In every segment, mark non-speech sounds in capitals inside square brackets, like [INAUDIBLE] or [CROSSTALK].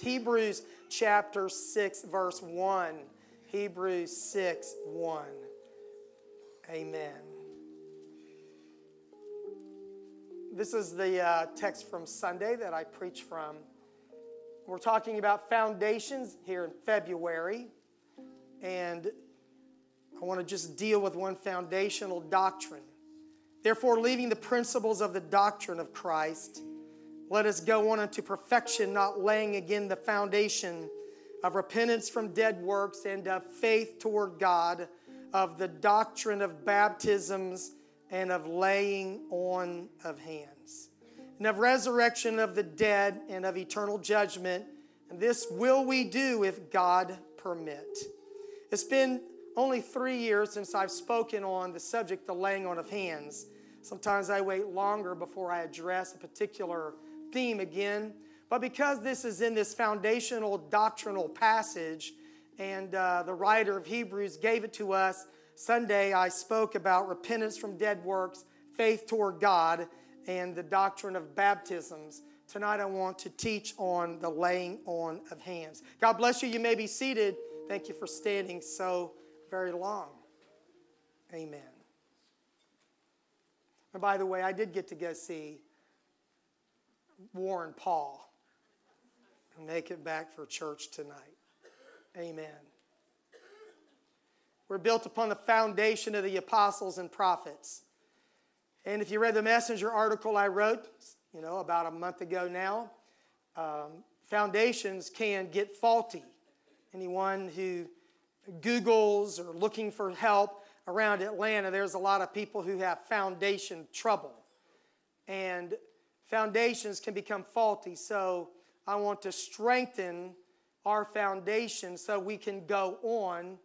Hebrews chapter 6, verse 1. Hebrews 6, 1. Amen. This is the uh, text from Sunday that I preach from. We're talking about foundations here in February, and I want to just deal with one foundational doctrine. Therefore, leaving the principles of the doctrine of Christ, let us go on unto perfection, not laying again the foundation of repentance from dead works and of faith toward God, of the doctrine of baptisms and of laying on of hands, and of resurrection of the dead and of eternal judgment. And this will we do if God permit. It's been only three years since I've spoken on the subject, the laying on of hands. Sometimes I wait longer before I address a particular theme again. But because this is in this foundational doctrinal passage, and uh, the writer of Hebrews gave it to us, Sunday I spoke about repentance from dead works, faith toward God, and the doctrine of baptisms. Tonight I want to teach on the laying on of hands. God bless you. You may be seated. Thank you for standing so very long. Amen. And by the way, I did get to go see Warren Paul and make it back for church tonight. Amen. We're built upon the foundation of the apostles and prophets. And if you read the messenger article I wrote, you know, about a month ago now, um, foundations can get faulty. Anyone who Googles or looking for help around Atlanta, there's a lot of people who have foundation trouble. And foundations can become faulty. So I want to strengthen our foundation so we can go on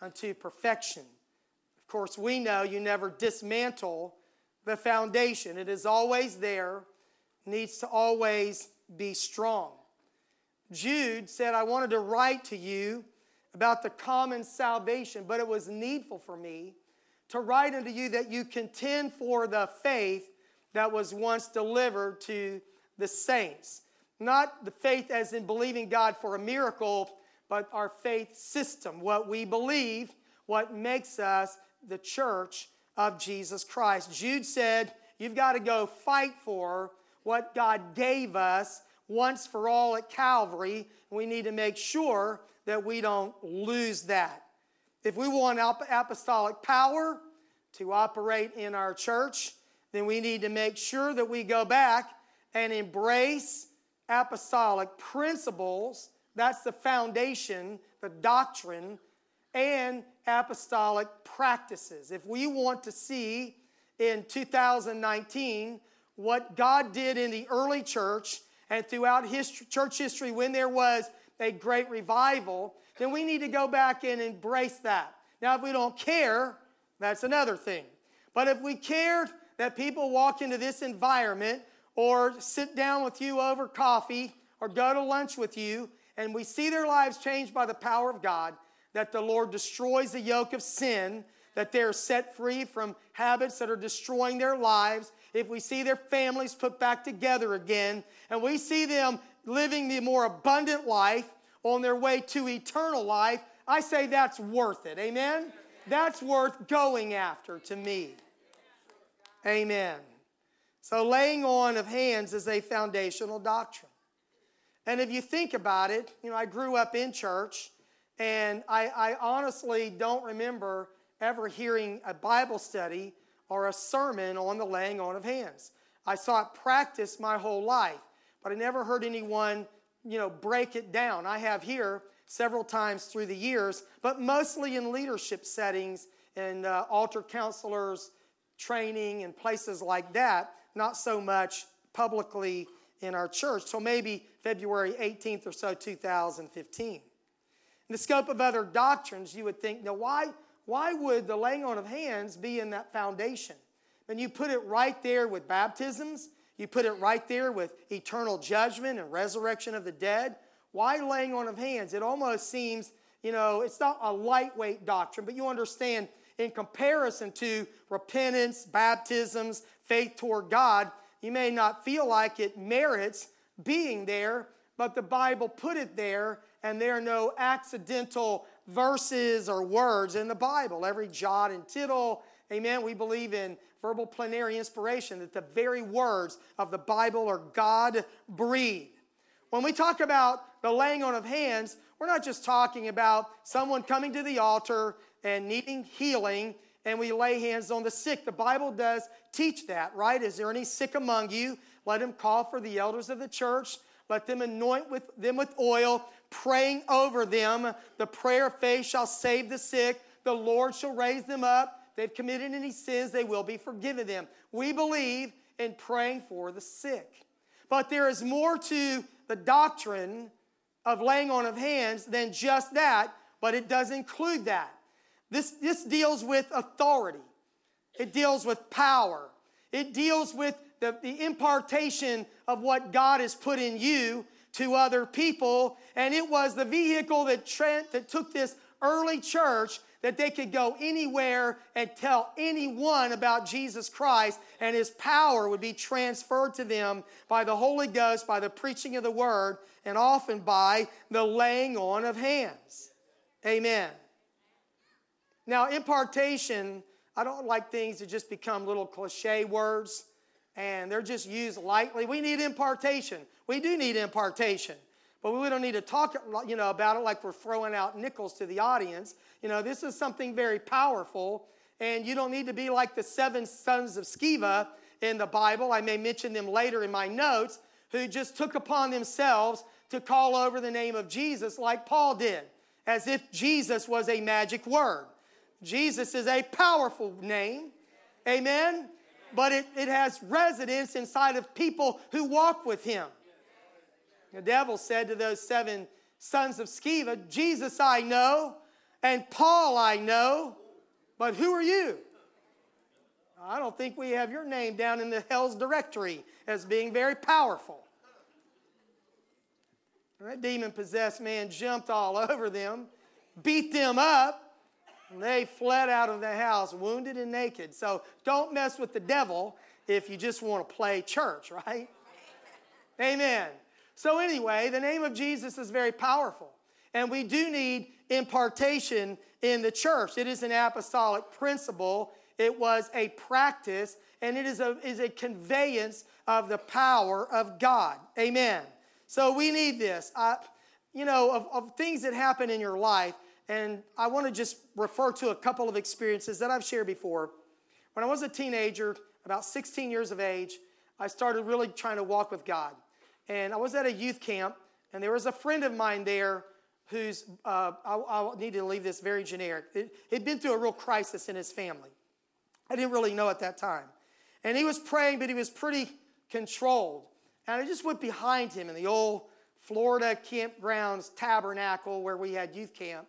unto perfection. Of course, we know you never dismantle the foundation, it is always there, needs to always be strong. Jude said, I wanted to write to you about the common salvation, but it was needful for me to write unto you that you contend for the faith that was once delivered to the saints. Not the faith as in believing God for a miracle, but our faith system, what we believe, what makes us the church of Jesus Christ. Jude said, You've got to go fight for what God gave us once for all at Calvary. We need to make sure that we don't lose that. If we want apostolic power to operate in our church, then we need to make sure that we go back and embrace apostolic principles. That's the foundation, the doctrine, and apostolic practices. If we want to see in 2019 what God did in the early church and throughout history, church history when there was a great revival, then we need to go back and embrace that. Now, if we don't care, that's another thing. But if we care that people walk into this environment or sit down with you over coffee or go to lunch with you, and we see their lives changed by the power of God, that the Lord destroys the yoke of sin, that they're set free from habits that are destroying their lives, if we see their families put back together again, and we see them living the more abundant life on their way to eternal life, I say that's worth it. Amen? That's worth going after to me. Amen. So, laying on of hands is a foundational doctrine. And if you think about it, you know, I grew up in church, and I, I honestly don't remember ever hearing a Bible study or a sermon on the laying on of hands. I saw it practiced my whole life, but I never heard anyone, you know, break it down. I have here several times through the years, but mostly in leadership settings and uh, altar counselors training and places like that not so much publicly in our church till maybe February 18th or so, 2015. In the scope of other doctrines, you would think, now why, why would the laying on of hands be in that foundation? And you put it right there with baptisms, you put it right there with eternal judgment and resurrection of the dead. Why laying on of hands? It almost seems, you know, it's not a lightweight doctrine, but you understand in comparison to repentance, baptisms, faith toward God, you may not feel like it merits being there, but the Bible put it there, and there are no accidental verses or words in the Bible. Every jot and tittle, amen, we believe in verbal plenary inspiration, that the very words of the Bible are God breathed. When we talk about the laying on of hands, we're not just talking about someone coming to the altar and needing healing and we lay hands on the sick. The Bible does teach that, right? Is there any sick among you? Let him call for the elders of the church. Let them anoint with them with oil, praying over them. The prayer of faith shall save the sick. The Lord shall raise them up. They've committed any sins, they will be forgiven them. We believe in praying for the sick. But there is more to the doctrine of laying on of hands than just that, but it does include that. This, this deals with authority, it deals with power, it deals with the, the impartation of what God has put in you to other people. And it was the vehicle that, Trent, that took this early church that they could go anywhere and tell anyone about Jesus Christ, and his power would be transferred to them by the Holy Ghost, by the preaching of the word, and often by the laying on of hands. Amen. Now, impartation, I don't like things that just become little cliche words and they're just used lightly. We need impartation. We do need impartation. But we don't need to talk you know, about it like we're throwing out nickels to the audience. You know, this is something very powerful, and you don't need to be like the seven sons of Sceva in the Bible. I may mention them later in my notes, who just took upon themselves to call over the name of Jesus like Paul did, as if Jesus was a magic word. Jesus is a powerful name. Amen. But it, it has residence inside of people who walk with him. The devil said to those seven sons of Sceva, Jesus I know, and Paul I know, but who are you? I don't think we have your name down in the hell's directory as being very powerful. That demon possessed man jumped all [LAUGHS] over them, beat them up, and they fled out of the house wounded and naked. So don't mess with the devil if you just want to play church, right? Amen. So, anyway, the name of Jesus is very powerful. And we do need impartation in the church. It is an apostolic principle, it was a practice, and it is a, is a conveyance of the power of God. Amen. So, we need this. I, you know, of, of things that happen in your life, and I want to just refer to a couple of experiences that I've shared before. When I was a teenager, about 16 years of age, I started really trying to walk with God and I was at a youth camp, and there was a friend of mine there who's, uh, I, I, need to leave this very generic. It, he'd been through a real crisis in his family. I didn't really know at that time. And he was praying, but he was pretty controlled. And I just went behind him in the old Florida campgrounds tabernacle where we had youth camp.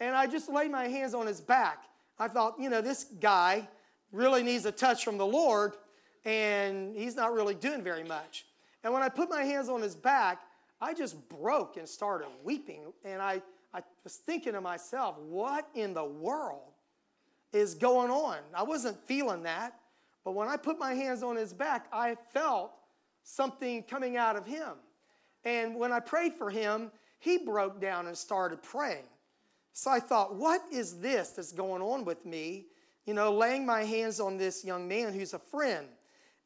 And I just laid my hands on his back. I thought, you know, this guy really needs a touch from the Lord, and he's not really doing very much. And when I put my hands on his back, I just broke and started weeping. And I, I was thinking to myself, what in the world is going on? I wasn't feeling that. But when I put my hands on his back, I felt something coming out of him. And when I prayed for him, he broke down and started praying. So I thought, what is this that's going on with me? You know, laying my hands on this young man who's a friend.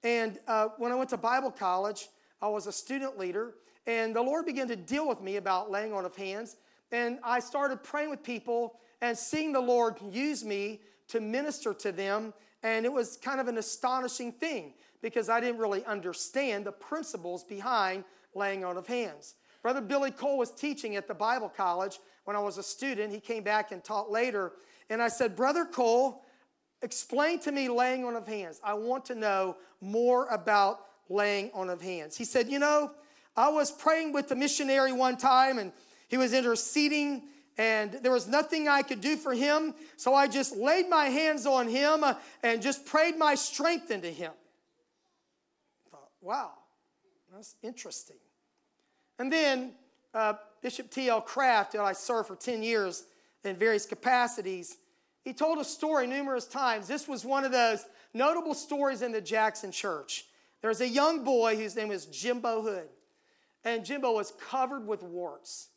And uh, when I went to Bible college, I was a student leader, and the Lord began to deal with me about laying on of hands. And I started praying with people and seeing the Lord use me to minister to them. And it was kind of an astonishing thing because I didn't really understand the principles behind laying on of hands. Brother Billy Cole was teaching at the Bible college when I was a student. He came back and taught later. And I said, Brother Cole, explain to me laying on of hands. I want to know more about laying on of hands. He said, You know, I was praying with the missionary one time and he was interceding and there was nothing I could do for him. So I just laid my hands on him uh, and just prayed my strength into him. I thought, wow, that's interesting. And then uh, Bishop T.L. Craft, that I served for 10 years in various capacities, he told a story numerous times. This was one of those notable stories in the Jackson church. There was a young boy whose name was Jimbo Hood. and Jimbo was covered with warts.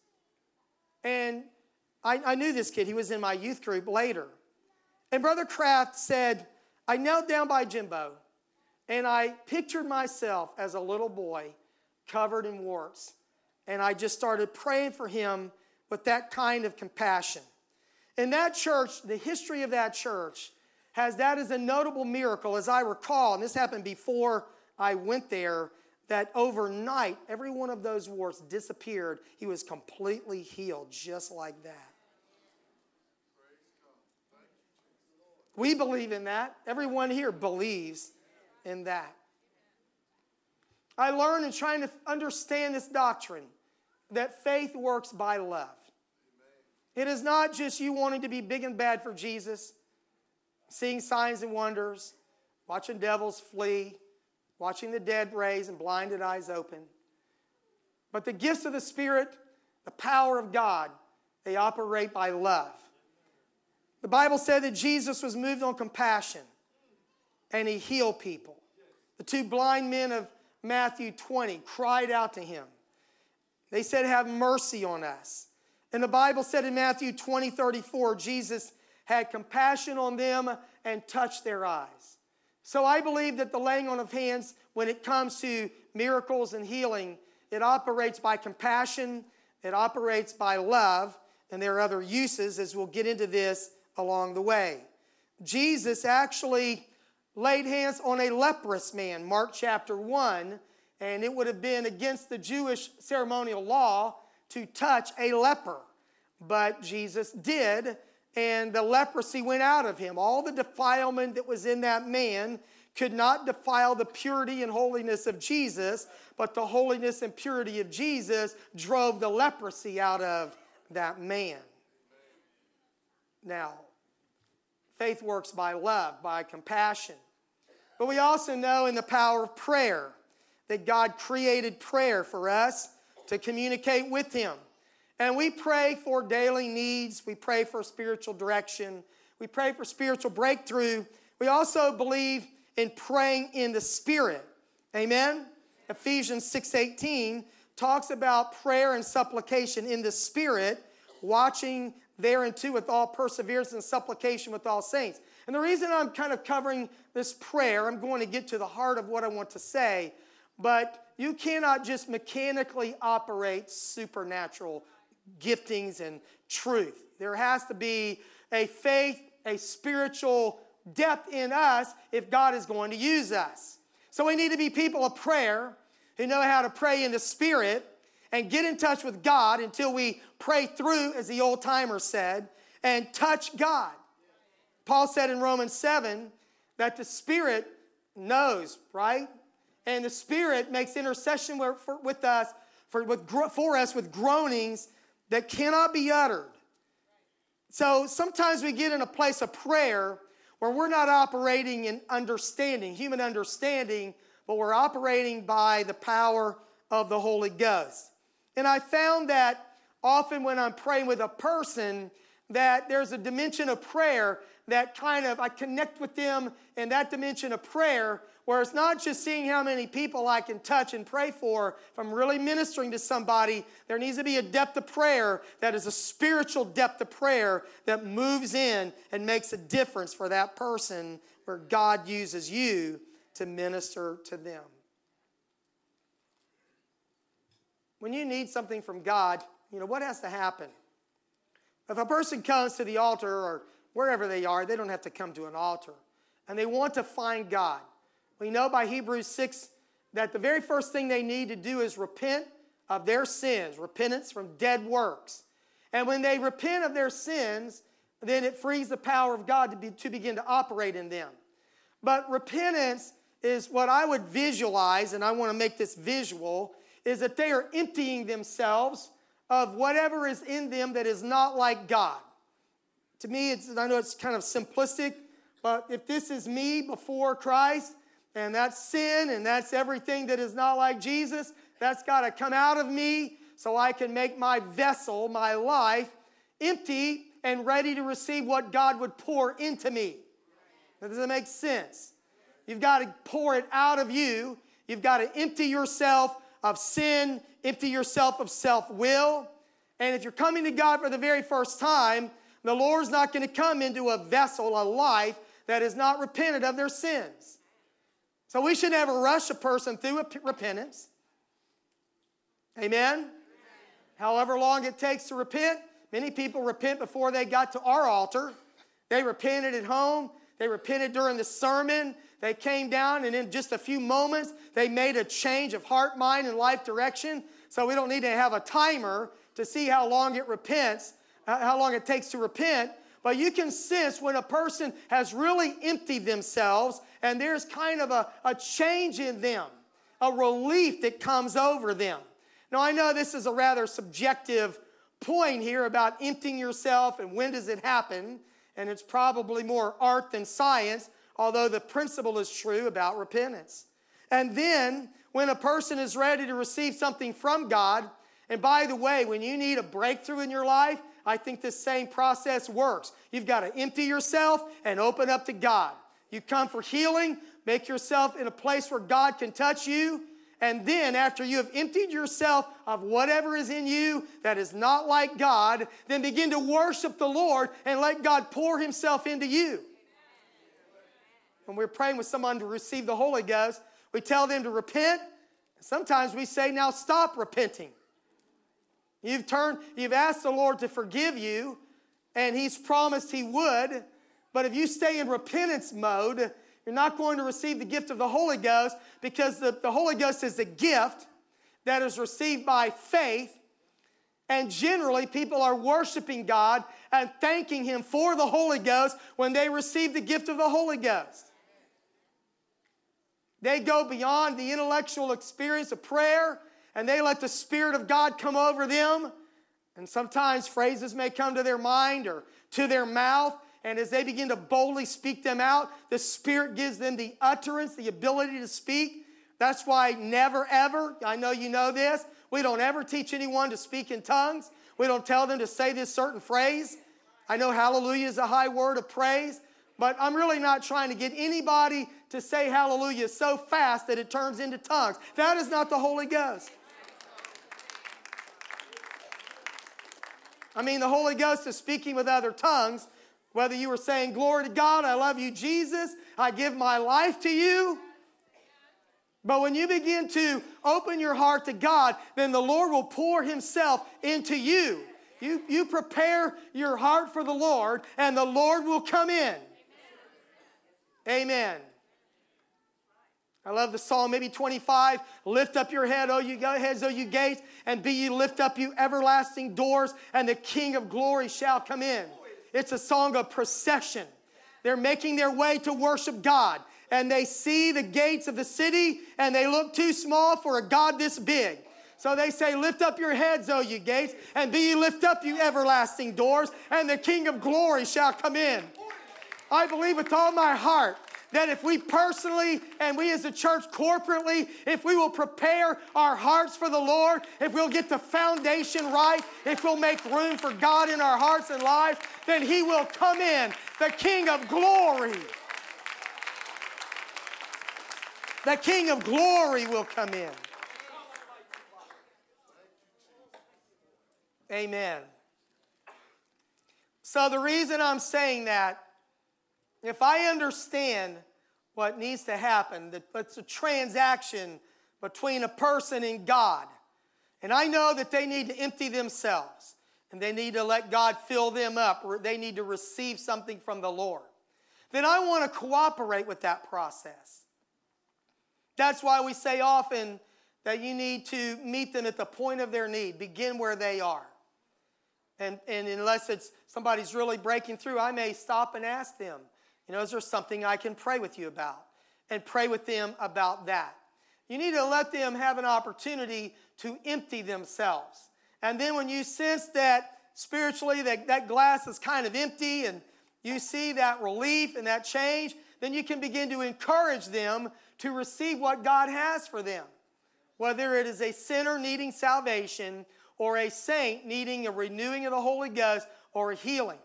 And I, I knew this kid, he was in my youth group later. And Brother Craft said, I knelt down by Jimbo and I pictured myself as a little boy covered in warts. And I just started praying for him with that kind of compassion. In that church, the history of that church has that as a notable miracle, as I recall, and this happened before I went there, that overnight, every one of those warts disappeared. He was completely healed, just like that. We believe in that. Everyone here believes in that. I learned in trying to understand this doctrine that faith works by love. It is not just you wanting to be big and bad for Jesus, seeing signs and wonders, watching devils flee, watching the dead raise and blinded eyes open. But the gifts of the Spirit, the power of God, they operate by love. The Bible said that Jesus was moved on compassion and he healed people. The two blind men of Matthew 20 cried out to him. They said, Have mercy on us. And the Bible said in Matthew 20, 34, Jesus had compassion on them and touched their eyes. So I believe that the laying on of hands, when it comes to miracles and healing, it operates by compassion, it operates by love, and there are other uses as we'll get into this along the way. Jesus actually laid hands on a leprous man, Mark chapter 1, and it would have been against the Jewish ceremonial law to touch a leper. But Jesus did, and the leprosy went out of him. All the defilement that was in that man could not defile the purity and holiness of Jesus, but the holiness and purity of Jesus drove the leprosy out of that man. Now, faith works by love, by compassion. But we also know in the power of prayer that God created prayer for us to communicate with Him. And we pray for daily needs. We pray for spiritual direction. We pray for spiritual breakthrough. We also believe in praying in the Spirit. Amen? Ephesians 6:18 talks about prayer and supplication in the Spirit, watching thereunto with all perseverance and supplication with all saints. And the reason I'm kind of covering this prayer, I'm going to get to the heart of what I want to say, but you cannot just mechanically operate supernatural giftings and truth. There has to be a faith, a spiritual depth in us if God is going to use us. So we need to be people of prayer who know how to pray in the Spirit and get in touch with God until we pray through, as the old timer said, and touch God. Paul said in Romans 7 that the Spirit knows, right? And the Spirit makes intercession with us for, with, for us with groanings that cannot be uttered. So sometimes we get in a place of prayer where we're not operating in understanding, human understanding, but we're operating by the power of the Holy Ghost. And I found that often when I'm praying with a person, that there's a dimension of prayer that kind of I connect with them in that dimension of prayer where it's not just seeing how many people I can touch and pray for. If I'm really ministering to somebody, there needs to be a depth of prayer that is a spiritual depth of prayer that moves in and makes a difference for that person where God uses you to minister to them. When you need something from God, you know, what has to happen? If a person comes to the altar or wherever they are, they don't have to come to an altar, and they want to find God, we know by Hebrews 6 that the very first thing they need to do is repent of their sins, repentance from dead works. And when they repent of their sins, then it frees the power of God to, be, to begin to operate in them. But repentance is what I would visualize, and I want to make this visual, is that they are emptying themselves of whatever is in them that is not like God. To me, it's, I know it's kind of simplistic, but if this is me before Christ, and that's sin and that's everything that is not like Jesus. That's got to come out of me so I can make my vessel, my life, empty and ready to receive what God would pour into me. does that make sense? You've got to pour it out of you. You've got to empty yourself of sin, empty yourself of self will. And if you're coming to God for the very first time, the Lord's not going to come into a vessel, a life that is not repentant of their sins. So we should never rush a person through repentance. Amen? Amen? However long it takes to repent, many people repent before they got to our altar. They repented at home, they repented during the sermon, they came down, and in just a few moments, they made a change of heart, mind, and life direction. So we don't need to have a timer to see how long it repents, uh, how long it takes to repent. But you can sense when a person has really emptied themselves and there's kind of a, a change in them, a relief that comes over them. Now, I know this is a rather subjective point here about emptying yourself and when does it happen, and it's probably more art than science although the principle is true about repentance. And then, when a person is ready to receive something from God, and by the way, when you need a breakthrough in your life, I think this same process works. You've got to empty yourself and open up to God. You come for healing, make yourself in a place where God can touch you. And then, after you have emptied yourself of whatever is in you that is not like God, then begin to worship the Lord and let God pour Himself into you when we're praying with someone to receive the Holy Ghost, we tell them to repent. Sometimes we say, now stop repenting. You've turned, you've asked the Lord to forgive you, and He's promised He would. But if you stay in repentance mode, you're not going to receive the gift of the Holy Ghost because the, the Holy Ghost is a gift that is received by faith. And generally, people are worshiping God and thanking Him for the Holy Ghost when they receive the gift of the Holy Ghost. They go beyond the intellectual experience of prayer and they let the Spirit of God come over them. And sometimes phrases may come to their mind or to their mouth. And as they begin to boldly speak them out, the Spirit gives them the utterance, the ability to speak. That's why never ever, I know you know this, we don't ever teach anyone to speak in tongues. We don't tell them to say this certain phrase. I know hallelujah is a high word of praise, but I'm really not trying to get anybody to say hallelujah so fast that it turns into tongues. That is not the Holy Ghost. I mean, the Holy Ghost is speaking with other tongues, whether you were saying, Glory to God, I love you, Jesus, I give my life to you. But when you begin to open your heart to God, then the Lord will pour Himself into you. You, you prepare your heart for the Lord, and the Lord will come in. Amen. I love the Psalm, maybe 25. Lift up your head, O you heads, O you gates, and be ye lift up you everlasting doors, and the King of glory shall come in. It's a song of procession. They're making their way to worship God, and they see the gates of the city, and they look too small for a God this big. So they say, Lift up your heads, O you gates, and be ye lift up you everlasting doors, and the King of glory shall come in. I believe with all my heart that if we personally and we as a church corporately, if we will prepare our hearts for the Lord, if we'll get the foundation right, if we'll make room for God in our hearts and lives, then He will come in, the King of glory. The King of glory will come in. Amen. So, the reason I'm saying that if I understand what needs to happen, that it's a transaction between a person and God, and I know that they need to empty themselves and they need to let God fill them up or they need to receive something from the Lord, then I want to cooperate with that process. That's why we say often that you need to meet them at the point of their need, begin where they are. And, and unless it's somebody's really breaking through, I may stop and ask them, you know, is there something I can pray with you about? And pray with them about that. You need to let them have an opportunity to empty themselves. And then when you sense that spiritually that, that glass is kind of empty and you see that relief and that change, then you can begin to encourage them to receive what God has for them. Whether it is a sinner needing salvation or a saint needing a renewing of the Holy Ghost or a healing.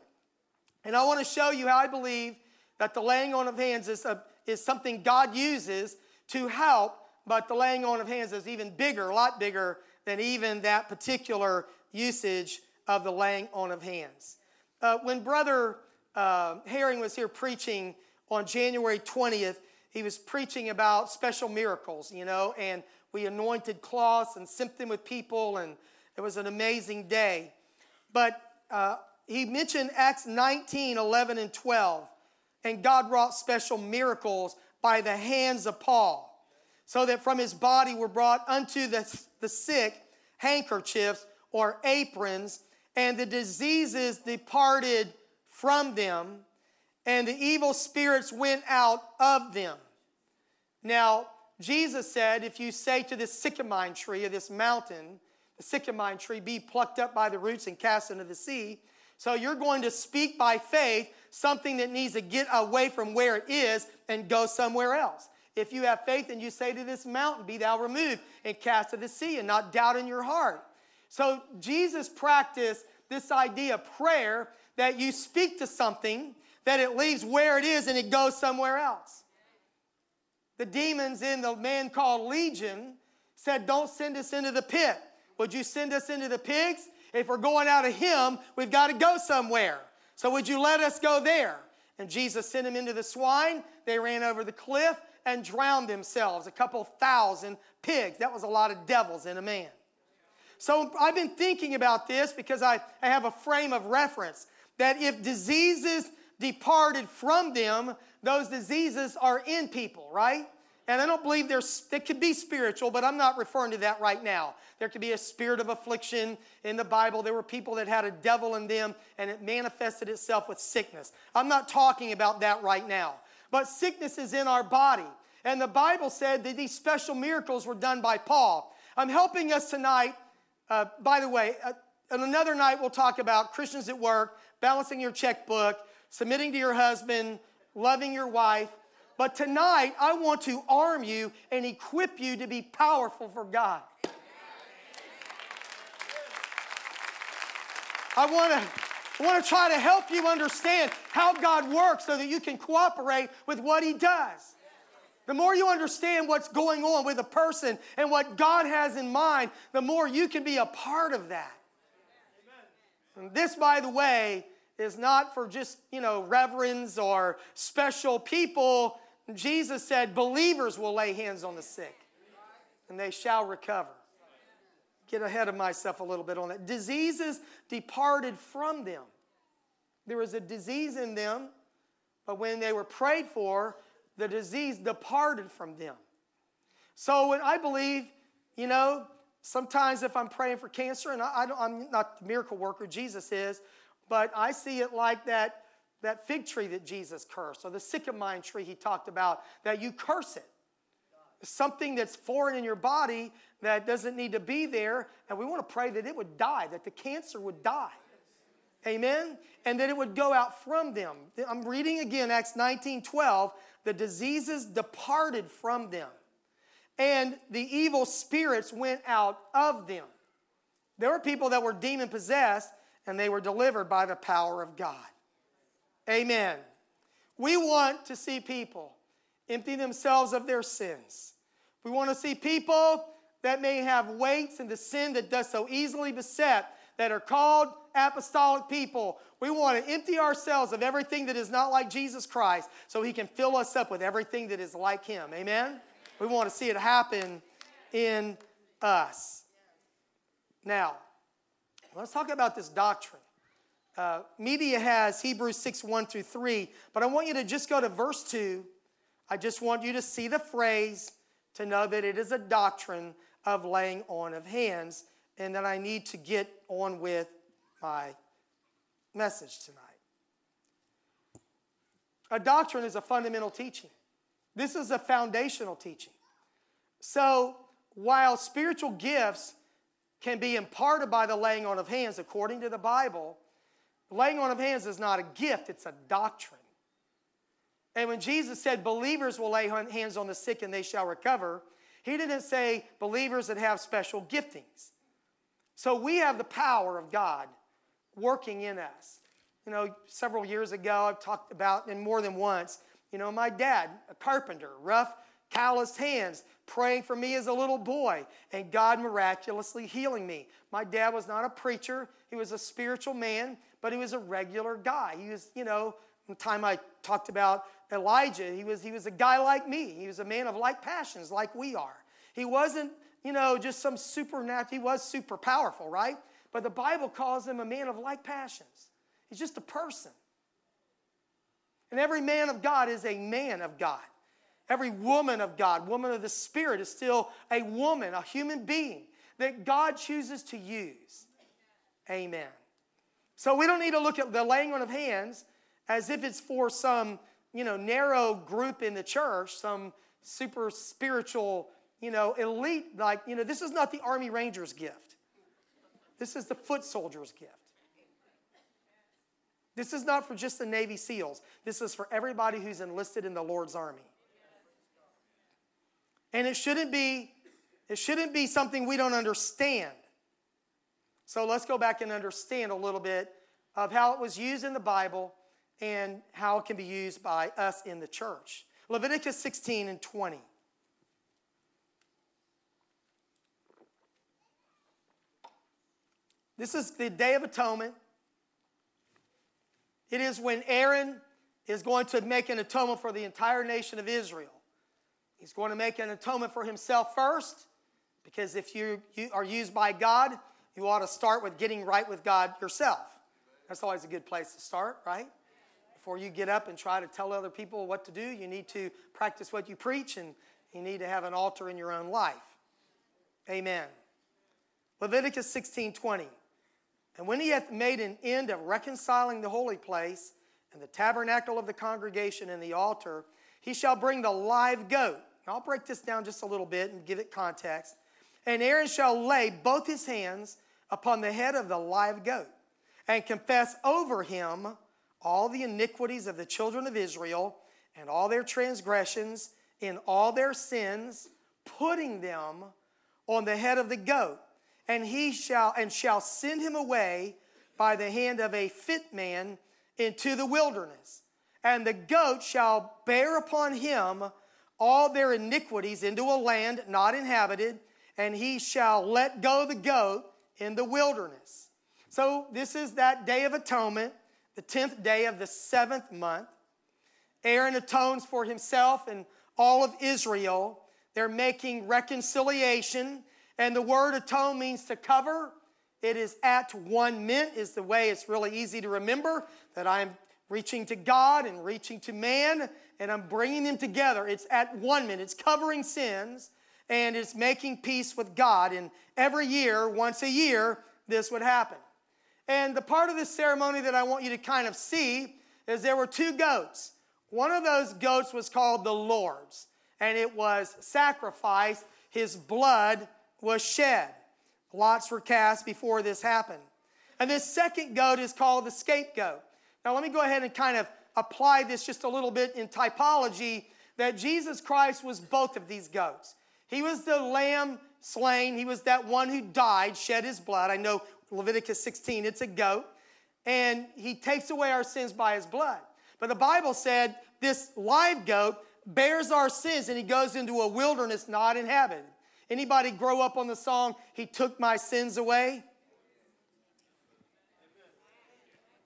And I want to show you how I believe that the laying on of hands is, a, is something God uses to help but the laying on of hands is even bigger, a lot bigger than even that particular usage of the laying on of hands. Uh, when Brother uh, Herring was here preaching on January 20th, he was preaching about special miracles, you know, and we anointed cloths and sent them with people, and it was an amazing day. But uh, he mentioned Acts 19, 11, and 12, and God wrought special miracles by the hands of Paul, so that from his body were brought unto the, the sick handkerchiefs or aprons, and the diseases departed from them, and the evil spirits went out of them. Now, Jesus said, if you say to this sycamore tree or this mountain, the sycamore tree, be plucked up by the roots and cast into the sea. So you're going to speak by faith something that needs to get away from where it is and go somewhere else. If you have faith and you say to this mountain, be thou removed and cast to the sea, and not doubt in your heart. So Jesus practiced this idea of prayer that you speak to something, that it leaves where it is and it goes somewhere else. The demons in the man called Legion said, Don't send us into the pit. Would you send us into the pigs? If we're going out of Him, we've got to go somewhere. So would you let us go there? And Jesus sent them into the swine. They ran over the cliff and drowned themselves. A couple thousand pigs. That was a lot of devils in a man. So I've been thinking about this because I, I have a frame of reference that if diseases departed from them, those diseases are in people, right? And I don't believe there's, it could be spiritual, but I'm not referring to that right now. There could be a spirit of affliction in the Bible. There were people that had a devil in them and it manifested itself with sickness. I'm not talking about that right now. But sickness is in our body. And the Bible said that these special miracles were done by Paul. I'm helping us tonight. Uh, by the way, uh, another night, we'll talk about Christians at work, balancing your checkbook, submitting to your husband, loving your wife. But tonight, I want to arm you and equip you to be powerful for God. I want to. Want to try to help you understand how God works so that you can cooperate with what He does. The more you understand what's going on with a person and what God has in mind, the more you can be a part of that. And this, by the way, is not for just, you know, reverends or special people. Jesus said, believers will lay hands on the sick and they shall recover. Get ahead of myself a little bit on that. Diseases departed from them. There was a disease in them, but when they were prayed for, the disease departed from them. So when I believe, you know, sometimes if I'm praying for cancer, and I, am not the miracle worker, Jesus is, but I see it like that that fig tree that Jesus cursed, or the sycamore tree he talked about, that you curse it. Something that's foreign in your body that doesn't need to be there, and we want to pray that it would die, that the cancer would die. Amen? And that it would go out from them. I'm reading again Acts 19 12. The diseases departed from them, and the evil spirits went out of them. There were people that were demon possessed, and they were delivered by the power of God. Amen. We want to see people empty themselves of their sins. We want to see people that may have weights and the sin that does so easily beset that are called apostolic people. We want to empty ourselves of everything that is not like Jesus Christ so he can fill us up with everything that is like him. Amen? We want to see it happen in us. Now, let's talk about this doctrine. Uh, media has Hebrews 6 1 through 3, but I want you to just go to verse 2. I just want you to see the phrase to know that it is a doctrine of laying on of hands and that I need to get on with my message tonight. A doctrine is a fundamental teaching. This is a foundational teaching. So, while spiritual gifts can be imparted by the laying on of hands according to the Bible, laying on of hands is not a gift, it's a doctrine. And when Jesus said believers will lay hands on the sick and they shall recover, he didn't say believers that have special giftings. So we have the power of God working in us. You know, several years ago, I've talked about, and more than once, you know, my dad, a carpenter, rough, calloused hands, praying for me as a little boy, and God miraculously healing me. My dad was not a preacher, he was a spiritual man, but he was a regular guy. He was, you know, the time I talked about Elijah, he was, he was a guy like me. He was a man of like passions, like we are. He wasn't, you know, just some supernatural, he was super powerful, right? But the Bible calls him a man of like passions. He's just a person. And every man of God is a man of God. Every woman of God, woman of the Spirit, is still a woman, a human being that God chooses to use. Amen. So we don't need to look at the laying on of hands as if it's for some, you know, narrow group in the church, some super spiritual, you know, elite, like, you know, this is not the Army Rangers gift. This is the foot soldier's gift. This is not for just the Navy SEALs. This is for everybody who's enlisted in the Lord's army. And it shouldn't be it shouldn't be something we don't understand. So let's go back and understand a little bit of how it was used in the Bible and how it can be used by us in the church. Leviticus 16 and 20. This is the Day of Atonement. It is when Aaron is going to make an atonement for the entire nation of Israel. He's going to make an atonement for himself first, because if you, you are used by God, you ought to start with getting right with God yourself. That's always a good place to start, right? Before you get up and try to tell other people what to do, you need to practice what you preach and you need to have an altar in your own life. Amen. Leviticus 16 20. And when he hath made an end of reconciling the holy place and the tabernacle of the congregation and the altar, he shall bring the live goat. I'll break this down just a little bit and give it context. And Aaron shall lay both his hands upon the head of the live goat and confess over him all the iniquities of the children of Israel and all their transgressions in all their sins, putting them on the head of the goat. And he shall and shall send him away by the hand of a fit man into the wilderness. And the goat shall bear upon him all their iniquities into a land not inhabited, and he shall let go the goat in the wilderness. So, this is that day of atonement, the 10th day of the seventh month. Aaron atones for himself and all of Israel. They're making reconciliation, and the word atone means to cover. It is at one mint, is the way it's really easy to remember that I'm reaching to God and reaching to man, and I'm bringing them together. It's at one mint, it's covering sins, and it's making peace with God. And every year, once a year, this would happen. And the part of this ceremony that I want you to kind of see is there were two goats. One of those goats was called the Lord's, and it was sacrificed. His blood was shed. Lots were cast before this happened. And this second goat is called the scapegoat. Now, let me go ahead and kind of apply this just a little bit in typology that Jesus Christ was both of these goats. He was the lamb slain, he was that one who died, shed his blood. I know Leviticus 16, it's a goat. And he takes away our sins by his blood. But the Bible said this live goat bears our sins and he goes into a wilderness not inhabited. Anybody grow up on the song, He Took My Sins Away?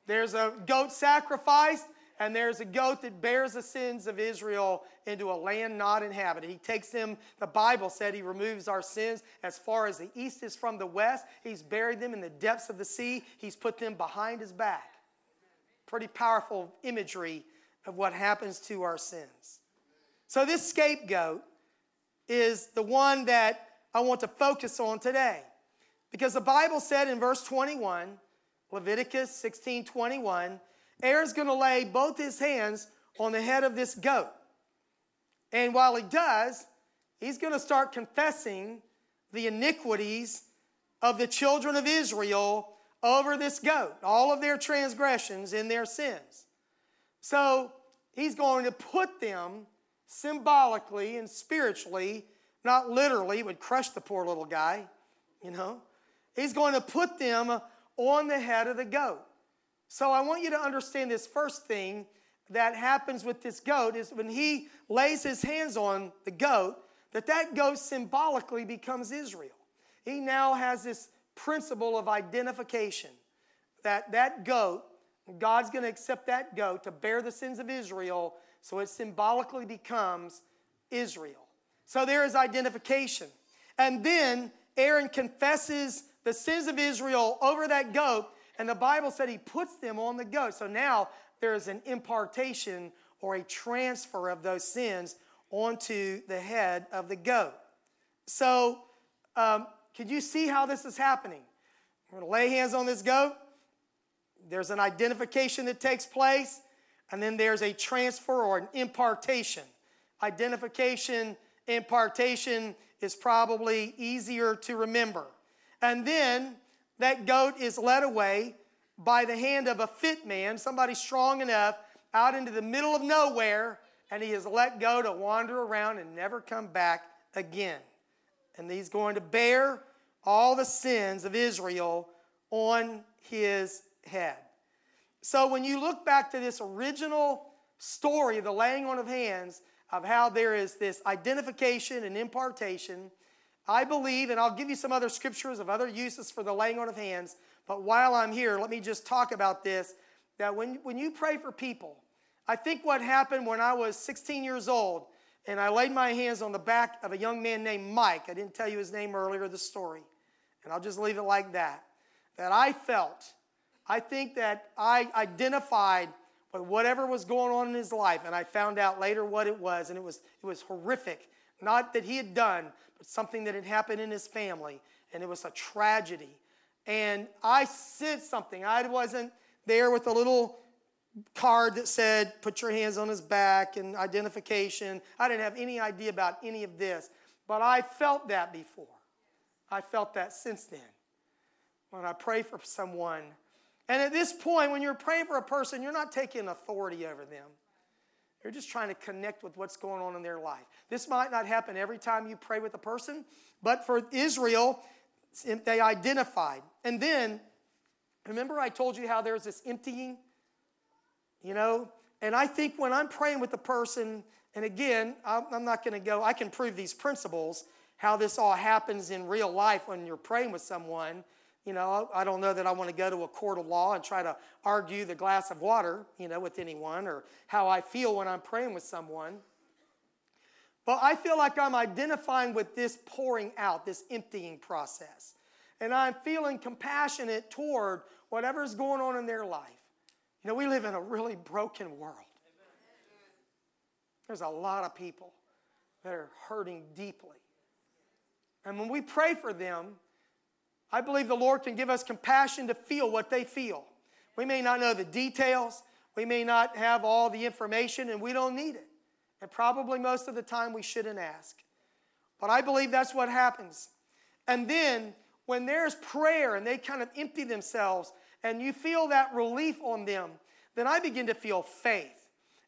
There's a goat sacrificed, and there's a goat that bears the sins of Israel into a land not inhabited. He takes them, the Bible said he removes our sins as far as the east is from the west. He's buried them in the depths of the sea, he's put them behind his back. Pretty powerful imagery of what happens to our sins. So, this scapegoat is the one that I want to focus on today. Because the Bible said in verse 21, Leviticus 16 21, Aaron's going to lay both his hands on the head of this goat. And while he does, he's going to start confessing the iniquities of the children of Israel over this goat, all of their transgressions and their sins. So he's going to put them symbolically and spiritually, not literally, would crush the poor little guy, you know. He's going to put them on the head of the goat. So I want you to understand this first thing that happens with this goat is when he lays his hands on the goat, that that goat symbolically becomes Israel. He now has this principle of identification that that goat, God's going to accept that goat to bear the sins of Israel, so it symbolically becomes Israel. So there is identification. And then Aaron confesses the sins of Israel over that goat, and the Bible said he puts them on the goat. So now there is an impartation or a transfer of those sins onto the head of the goat. So, um, can you see how this is happening? We're going to lay hands on this goat. There's an identification that takes place, and then there's a transfer or an impartation. Identification, impartation is probably easier to remember. And then that goat is led away by the hand of a fit man, somebody strong enough, out into the middle of nowhere, and he is let go to wander around and never come back again. And he's going to bear all the sins of Israel on his head. So when you look back to this original story of the laying on of hands, of how there is this identification and impartation, I believe, and I'll give you some other scriptures of other uses for the laying on of hands, but while I'm here, let me just talk about this that when, when you pray for people, I think what happened when I was 16 years old and I laid my hands on the back of a young man named Mike. I didn't tell you his name earlier, the story, and I'll just leave it like that. That I felt, I think that I identified with whatever was going on in his life, and I found out later what it was, and it was, it was horrific. Not that he had done, but something that had happened in his family, and it was a tragedy. And I said something. I wasn't there with a little card that said, put your hands on his back and identification. I didn't have any idea about any of this. But I felt that before. I felt that since then. When I pray for someone. And at this point, when you're praying for a person, you're not taking authority over them. You're just trying to connect with what's going on in their life. This might not happen every time you pray with a person, but for Israel, they identified. And then, remember I told you how there's this emptying? You know? And I think when I'm praying with a person, and again, I'm not going to go, I can prove these principles, how this all happens in real life when you're praying with someone. You know, I don't know that I want to go to a court of law and try to argue the glass of water, you know, with anyone or how I feel when I'm praying with someone. But I feel like I'm identifying with this pouring out, this emptying process. And I'm feeling compassionate toward whatever's going on in their life. You know, we live in a really broken world. There's a lot of people that are hurting deeply. And when we pray for them, I believe the Lord can give us compassion to feel what they feel. We may not know the details, we may not have all the information, and we don't need it. And probably most of the time we shouldn't ask. But I believe that's what happens. And then when there's prayer and they kind of empty themselves and you feel that relief on them, then I begin to feel faith.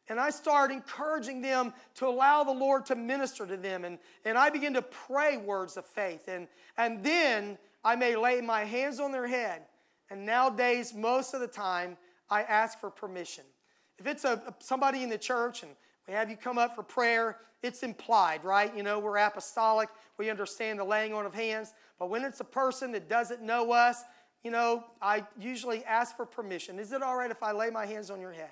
And I start encouraging them to allow the Lord to minister to them. And, and I begin to pray words of faith. And, and then I may lay my hands on their head. And nowadays, most of the time, I ask for permission. If it's a, somebody in the church and we have you come up for prayer. It's implied, right? You know, we're apostolic. We understand the laying on of hands. But when it's a person that doesn't know us, you know, I usually ask for permission. Is it all right if I lay my hands on your head?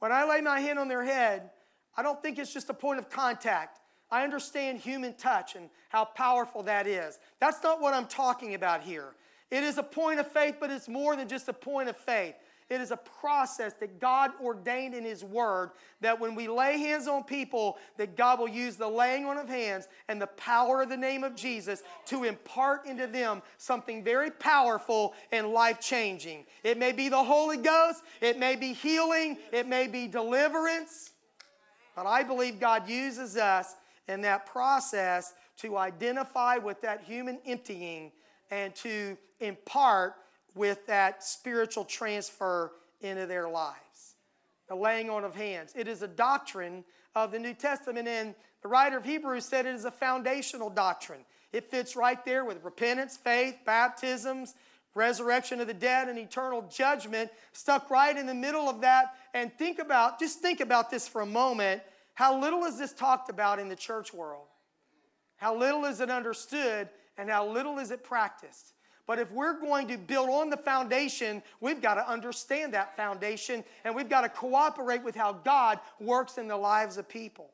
When I lay my hand on their head, I don't think it's just a point of contact. I understand human touch and how powerful that is. That's not what I'm talking about here. It is a point of faith, but it's more than just a point of faith. It is a process that God ordained in His Word that when we lay hands on people, that God will use the laying on of hands and the power of the name of Jesus to impart into them something very powerful and life changing. It may be the Holy Ghost, it may be healing, it may be deliverance, but I believe God uses us in that process to identify with that human emptying and to impart with that spiritual transfer into their lives. The laying on of hands. It is a doctrine of the New Testament, and the writer of Hebrews said it is a foundational doctrine. It fits right there with repentance, faith, baptisms, resurrection of the dead and eternal judgment, stuck right in the middle of that. And think about, just think about this for a moment. How little is this talked about in the church world? How little is it understood and how little is it practiced? But if we're going to build on the foundation, we've got to understand that foundation and we've got to cooperate with how God works in the lives of people.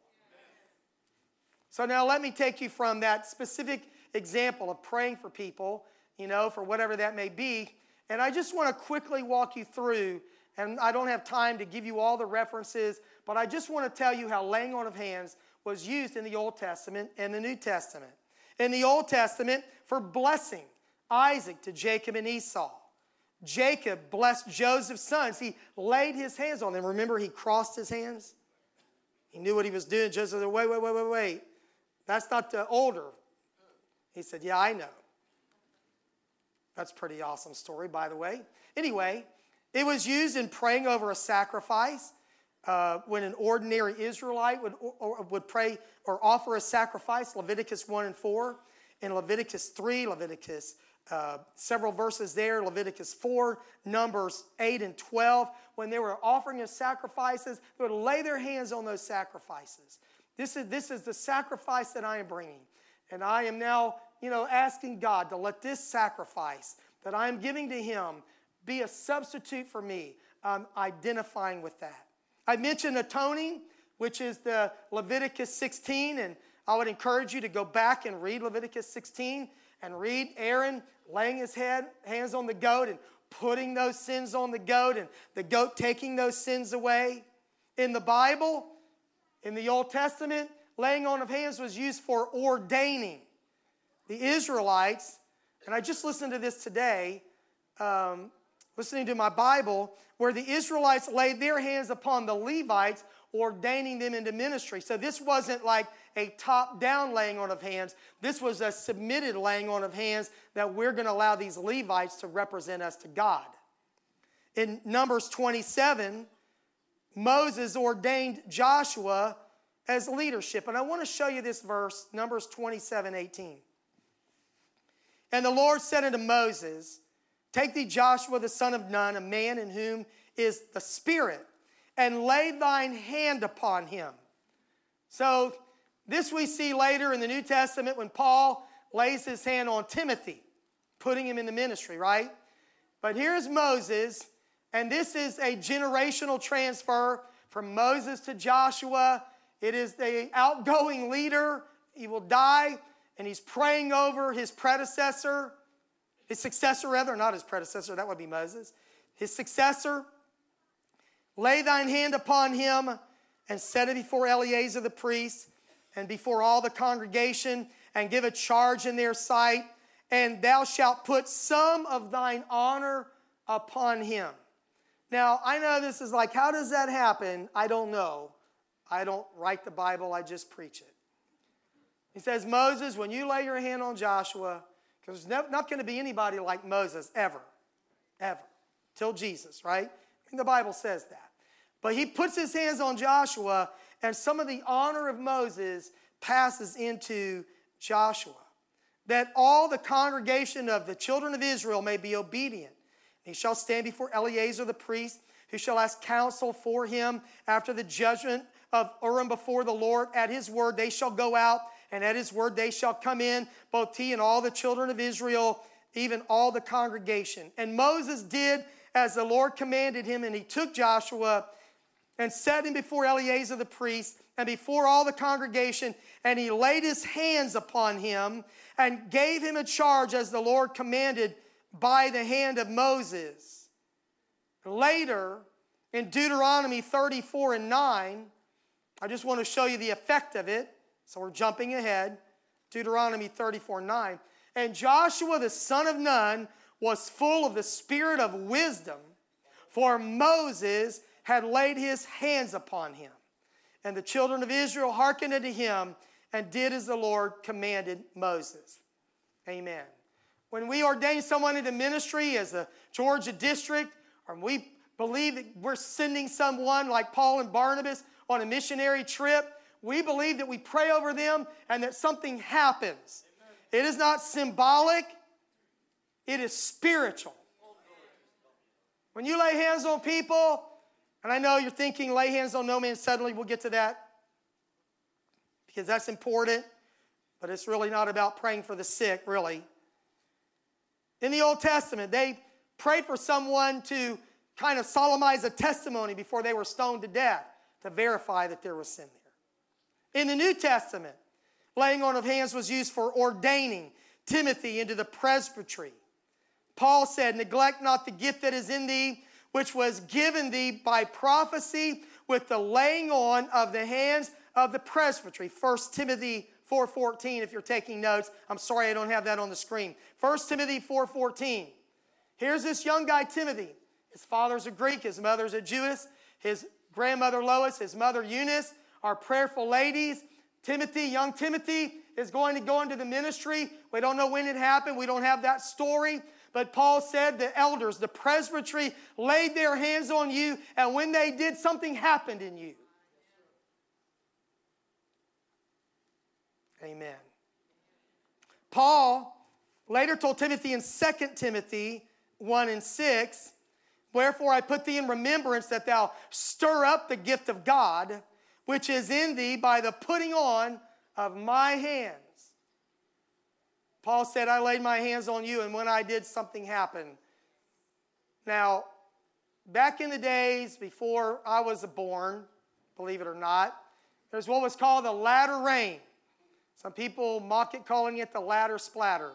So now let me take you from that specific example of praying for people, you know, for whatever that may be. And I just want to quickly walk you through, and I don't have time to give you all the references, but I just want to tell you how laying on of hands was used in the Old Testament and the New Testament. In the Old Testament, for blessing Isaac to Jacob and Esau. Jacob blessed Joseph's sons. He laid his hands on them. Remember, he crossed his hands? He knew what he was doing. Joseph said, Wait, wait, wait, wait, wait. That's not the older. He said, Yeah, I know. That's pretty awesome story, by the way. Anyway, it was used in praying over a sacrifice. Uh, when an ordinary Israelite would, or, would pray or offer a sacrifice, Leviticus 1 and 4, in Leviticus 3, Leviticus uh, several verses there, Leviticus 4, Numbers 8 and 12, when they were offering of sacrifices, they would lay their hands on those sacrifices. This is, this is the sacrifice that I am bringing. And I am now, you know, asking God to let this sacrifice that I am giving to Him be a substitute for me. I'm identifying with that. I mentioned atoning, which is the Leviticus 16, and I would encourage you to go back and read Leviticus 16 and read Aaron laying his head, hands on the goat and putting those sins on the goat and the goat taking those sins away. In the Bible, in the Old Testament, laying on of hands was used for ordaining. The Israelites, and I just listened to this today, um, listening to my Bible, where the Israelites laid their hands upon the Levites, ordaining them into ministry. So this wasn't like a top down laying on of hands. This was a submitted laying on of hands that we're going to allow these Levites to represent us to God. In Numbers 27, Moses ordained Joshua as leadership. And I want to show you this verse, Numbers 27 18. And the Lord said unto Moses, Take thee Joshua the son of Nun, a man in whom is the Spirit, and lay thine hand upon him. So this we see later in the New Testament when Paul lays his hand on Timothy, putting him in the ministry, right? But here's Moses, and this is a generational transfer from Moses to Joshua. It is the outgoing leader. He will die, and he's praying over his predecessor, his successor, rather, not his predecessor, that would be Moses. His successor, lay thine hand upon him and set it before Eleazar the priest and before all the congregation and give a charge in their sight, and thou shalt put some of thine honor upon him. Now, I know this is like, how does that happen? I don't know. I don't write the Bible, I just preach it. He says, Moses, when you lay your hand on Joshua, because there's not going to be anybody like Moses ever, ever, till Jesus, right? And the Bible says that. But he puts his hands on Joshua and some of the honor of Moses passes into Joshua. That all the congregation of the children of Israel may be obedient. He shall stand before Eleazar the priest, who shall ask counsel for him after the judgment of Urim before the Lord. At his word they shall go out, and at his word they shall come in, both he and all the children of Israel, even all the congregation. And Moses did as the Lord commanded him, and he took Joshua and set him before Eleazar the priest and before all the congregation, and he laid his hands upon him and gave him a charge as the Lord commanded by the hand of Moses. Later, in Deuteronomy 34 and 9, I just want to show you the effect of it. So we're jumping ahead. Deuteronomy 34 9. And Joshua the son of Nun was full of the spirit of wisdom, for Moses had laid his hands upon him. And the children of Israel hearkened unto him and did as the Lord commanded Moses. Amen. When we ordain someone into ministry as a Georgia district, or we believe that we're sending someone like Paul and Barnabas on a missionary trip, we believe that we pray over them and that something happens. It is not symbolic, it is spiritual. When you lay hands on people, and I know you're thinking lay hands on no man suddenly, we'll get to that because that's important, but it's really not about praying for the sick, really. In the Old Testament, they prayed for someone to kind of solemnize a testimony before they were stoned to death to verify that there was sin there. In the New Testament, laying on of hands was used for ordaining Timothy into the presbytery. Paul said, Neglect not the gift that is in thee, which was given thee by prophecy with the laying on of the hands of the presbytery. 1 Timothy 4:14 if you're taking notes. I'm sorry I don't have that on the screen. 1 Timothy 4:14. Here's this young guy Timothy. His father's a Greek, his mother's a Jewess. His grandmother Lois, his mother Eunice are prayerful ladies. Timothy, young Timothy, is going to go into the ministry. We don't know when it happened. We don't have that story. But Paul said the elders, the presbytery, laid their hands on you, and when they did, something happened in you. Amen. Paul later told Timothy in 2 Timothy 1 and 6, Wherefore I put thee in remembrance that thou stir up the gift of God, which is in thee by the putting on of my hands. Paul said, I laid my hands on you, and when I did, something happened. Now, back in the days before I was born, believe it or not, there's what was called the latter rain. Some people mock it, calling it the latter splatter.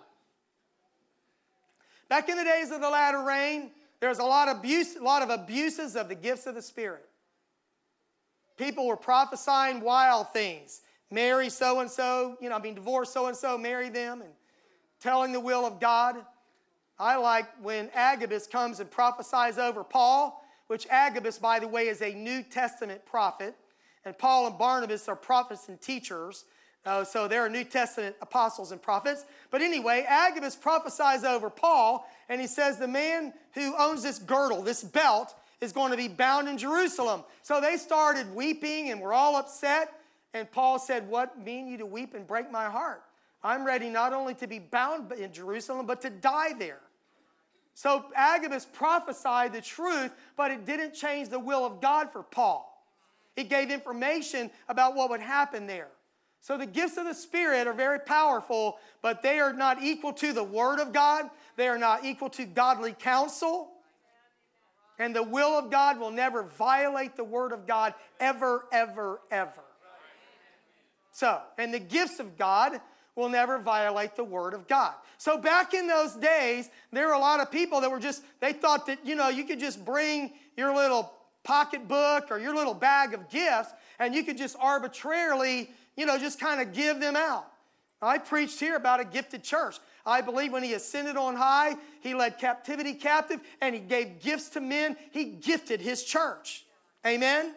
Back in the days of the latter rain, there a lot of abuse, a lot of abuses of the gifts of the Spirit. People were prophesying wild things. Marry so and so, you know, I mean, divorce so and so, marry them, and telling the will of God. I like when Agabus comes and prophesies over Paul, which Agabus, by the way, is a New Testament prophet. And Paul and Barnabas are prophets and teachers. Uh, so there are New Testament apostles and prophets. But anyway, Agabus prophesies over Paul, and he says, The man who owns this girdle, this belt, is going to be bound in Jerusalem. So they started weeping and were all upset. And Paul said, What mean you to weep and break my heart? I'm ready not only to be bound in Jerusalem, but to die there. So Agabus prophesied the truth, but it didn't change the will of God for Paul. It gave information about what would happen there. So the gifts of the Spirit are very powerful, but they are not equal to the Word of God. They are not equal to godly counsel. And the will of God will never violate the Word of God ever, ever, ever. So, and the gifts of God will never violate the Word of God. So back in those days, there were a lot of people that were just, they thought that, you know, you could just bring your little pocketbook or your little bag of gifts and you could just arbitrarily you know, just kind of give them out. I preached here about a gifted church. I believe when he ascended on high, he led captivity captive and he gave gifts to men. He gifted his church. Amen?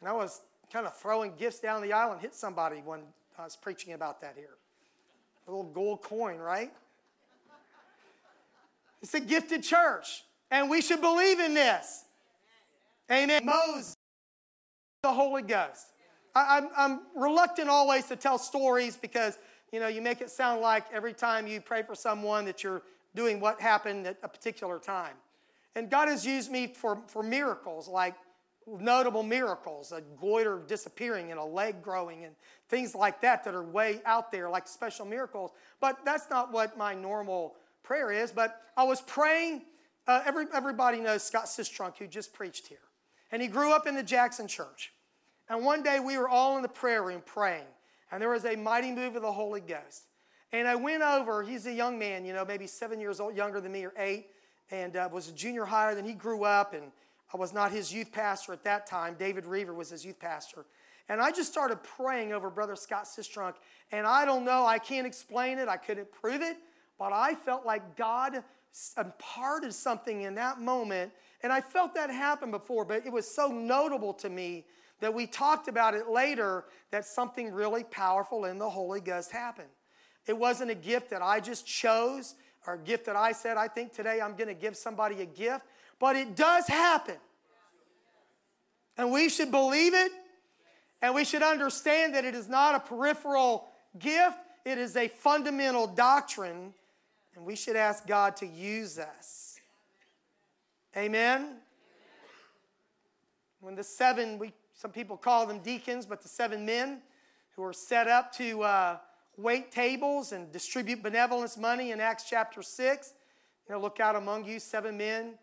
And I was kind of throwing gifts down the aisle and hit somebody when I was preaching about that here. A little gold coin, right? It's a gifted church, and we should believe in this. Amen. Moses, the Holy Ghost. I, am I'm reluctant always to tell stories because, you know, you make it sound like every time you pray for someone that you're doing what happened at a particular time. And God has used me for, for miracles, like notable miracles, a goiter disappearing and a leg growing and things like that that are way out there, like special miracles. But that's not what my normal prayer is. But I was praying. Uh, every, everybody knows Scott Sistrunk, who just preached here. And he grew up in the Jackson church. And one day we were all in the prayer room praying, and there was a mighty move of the Holy Ghost. And I went over, he's a young man, you know, maybe seven years old, younger than me or eight, and uh, was a junior higher than he grew up, and I was not his youth pastor at that time. David Reaver was his youth pastor. And I just started praying over Brother Scott Sistrunk, and I don't know, I can't explain it, I couldn't prove it, but I felt like God imparted something in that moment. And I felt that happen before, but it was so notable to me that we talked about it later that something really powerful in the Holy Ghost happened. It wasn't a gift that I just chose or a gift that I said, I think today I'm going to give somebody a gift, but it does happen. And we should believe it, and we should understand that it is not a peripheral gift, it is a fundamental doctrine And we should ask God to use us. Amen? When the seven, we, some people call them deacons, but the seven men who are set up to uh, wait tables and distribute benevolence money in Acts chapter 6. You know, look out among you, seven men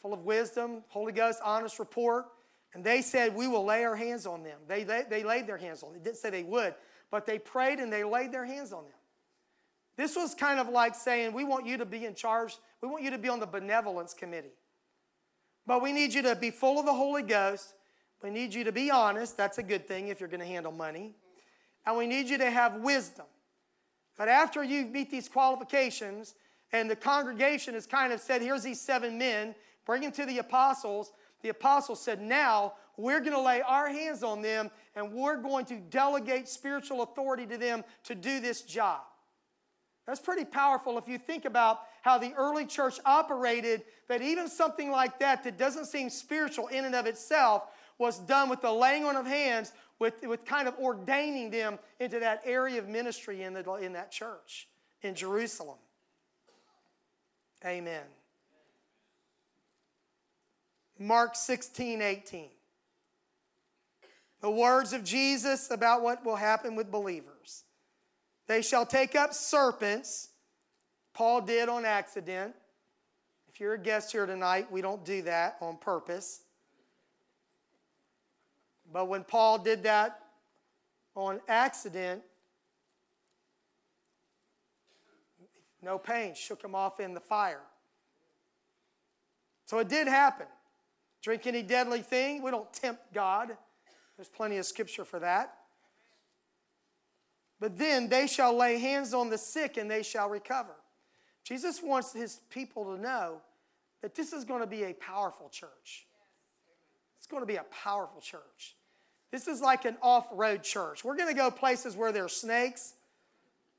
full of wisdom, Holy Ghost, honest report. And they said, We will lay our hands on them. They, they, they laid their hands on them. They didn't say they would, but they prayed and they laid their hands on them. This was kind of like saying, We want you to be in charge. We want you to be on the benevolence committee. But we need you to be full of the Holy Ghost. We need you to be honest. That's a good thing if you're going to handle money. And we need you to have wisdom. But after you meet these qualifications, and the congregation has kind of said, Here's these seven men, bring them to the apostles. The apostles said, Now we're going to lay our hands on them and we're going to delegate spiritual authority to them to do this job. That's pretty powerful if you think about how the early church operated, that even something like that, that doesn't seem spiritual in and of itself, was done with the laying on of hands, with, with kind of ordaining them into that area of ministry in, the, in that church in Jerusalem. Amen. Mark 16, 18. The words of Jesus about what will happen with believers. They shall take up serpents. Paul did on accident. If you're a guest here tonight, we don't do that on purpose. But when Paul did that on accident, no pain, shook him off in the fire. So it did happen. Drink any deadly thing, we don't tempt God. There's plenty of scripture for that. But then they shall lay hands on the sick and they shall recover. Jesus wants his people to know that this is going to be a powerful church. It's going to be a powerful church. This is like an off road church. We're going to go places where there are snakes,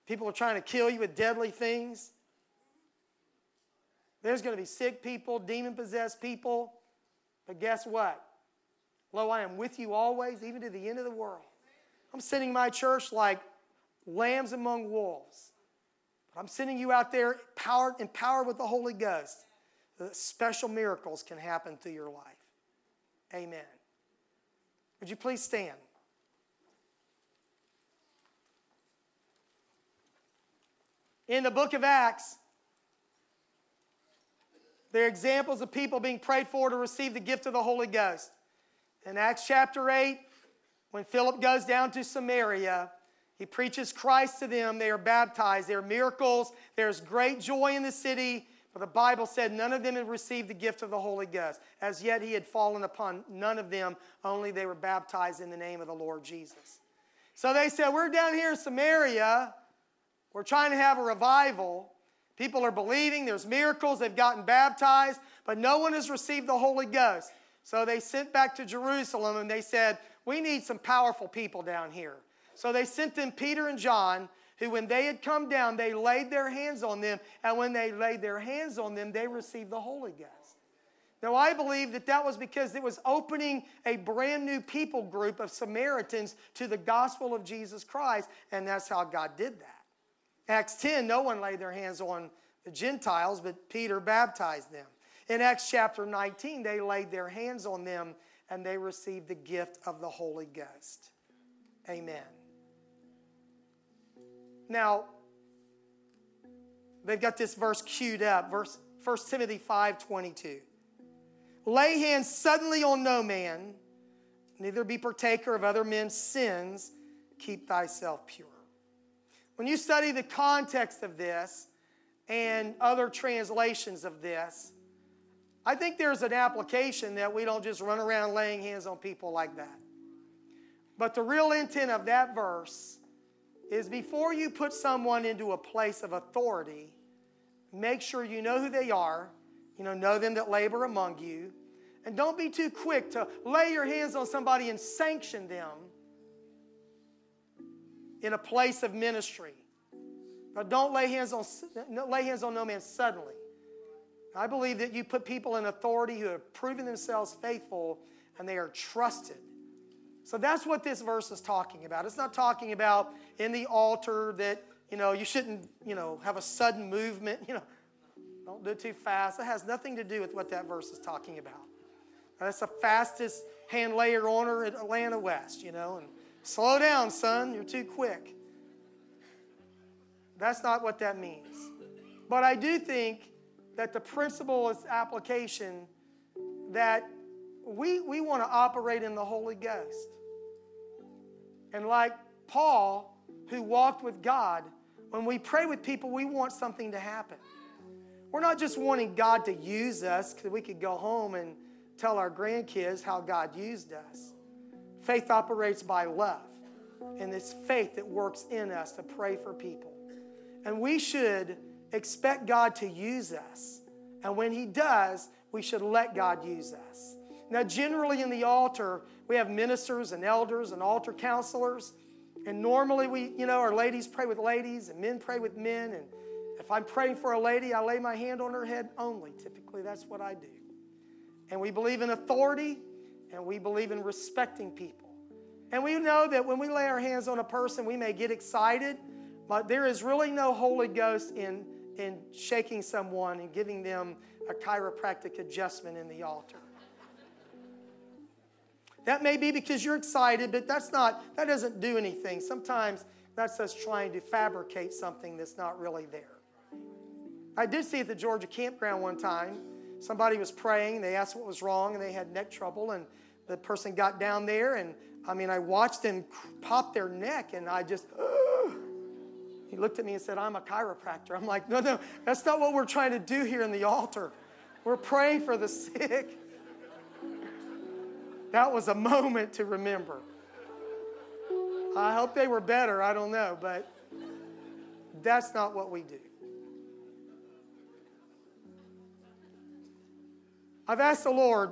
people are trying to kill you with deadly things. There's going to be sick people, demon possessed people. But guess what? Lo, I am with you always, even to the end of the world. I'm sending my church like lambs among wolves. But I'm sending you out there empowered, empowered with the Holy Ghost. Special miracles can happen through your life. Amen. Would you please stand? In the book of Acts, there are examples of people being prayed for to receive the gift of the Holy Ghost. In Acts chapter 8, when Philip goes down to Samaria, he preaches Christ to them. They are baptized. There are miracles. There's great joy in the city. But the Bible said none of them had received the gift of the Holy Ghost. As yet, he had fallen upon none of them, only they were baptized in the name of the Lord Jesus. So they said, We're down here in Samaria. We're trying to have a revival. People are believing, there's miracles, they've gotten baptized, but no one has received the Holy Ghost. So they sent back to Jerusalem and they said, We need some powerful people down here. So they sent them Peter and John, who, when they had come down, they laid their hands on them. And when they laid their hands on them, they received the Holy Ghost. Now, I believe that that was because it was opening a brand new people group of Samaritans to the gospel of Jesus Christ, and that's how God did that. Acts 10, no one laid their hands on the Gentiles, but Peter baptized them. In Acts chapter 19, they laid their hands on them and they received the gift of the Holy Ghost. Amen. Now, they've got this verse queued up, verse 1 Timothy 5 22. Lay hands suddenly on no man, neither be partaker of other men's sins, keep thyself pure. When you study the context of this and other translations of this, I think there's an application that we don't just run around laying hands on people like that. But the real intent of that verse is before you put someone into a place of authority, make sure you know who they are, you know, know them that labor among you, and don't be too quick to lay your hands on somebody and sanction them in a place of ministry. But don't lay hands on, lay hands on no man suddenly. I believe that you put people in authority who have proven themselves faithful and they are trusted. So that's what this verse is talking about. It's not talking about in the altar that you know, you shouldn't, you know, have a sudden movement, [LAUGHS] you know, don't do it too fast. That has nothing to do with what that verse is talking about. That's the fastest hand layer owner at Atlanta West, you know, and slow down, son, you're too quick. That's not what that means. But I do think that the principle is application that we, we want to operate in the Holy Ghost. And like Paul, who walked with God, when we pray with people, we want something to happen. We're not just wanting God to use us because we could go home and tell our grandkids how God used us. Faith operates by love, and it's faith that works in us to pray for people. And we should expect God to use us. And when He does, we should let God use us. Now, generally in the altar, we have ministers and elders and altar counselors. And normally we, you know, our ladies pray with ladies and men pray with men. And if I'm praying for a lady, I lay my hand on her head only. Typically, that's what I do. And we believe in authority and we believe in respecting people. And we know that when we lay our hands on a person, we may get excited, but there is really no Holy Ghost in, in shaking someone and giving them a chiropractic adjustment in the altar. That may be because you're excited, but that's not, that doesn't do anything. Sometimes that's us trying to fabricate something that's not really there. I did see at the Georgia campground one time, somebody was praying, they asked what was wrong, and they had neck trouble, and the person got down there, and I mean, I watched them pop their neck, and I just, he looked at me and said, I'm a chiropractor. I'm like, no, no, that's not what we're trying to do here in the altar. We're praying for the sick. That was a [LAUGHS] moment to remember. I hope they were better, I don't know, but that's not what we do. I've asked the Lord,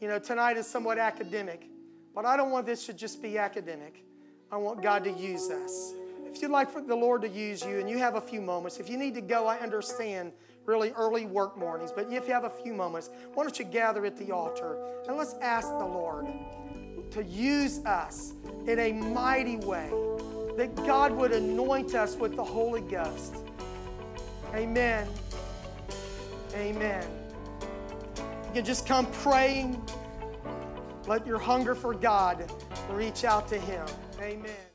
you know, tonight is somewhat academic, but I don't want this to just be academic. I want God to use us. If you'd like for the Lord to use you and you have a few moments, if you need to go, I understand really early work mornings, but if you have a few moments, why don't you gather at the altar and let's ask the Lord to use us in a mighty way, that God would anoint us with the Holy Ghost. Amen. Amen. You can just come praying. Let your hunger for God reach out to Him. Amen.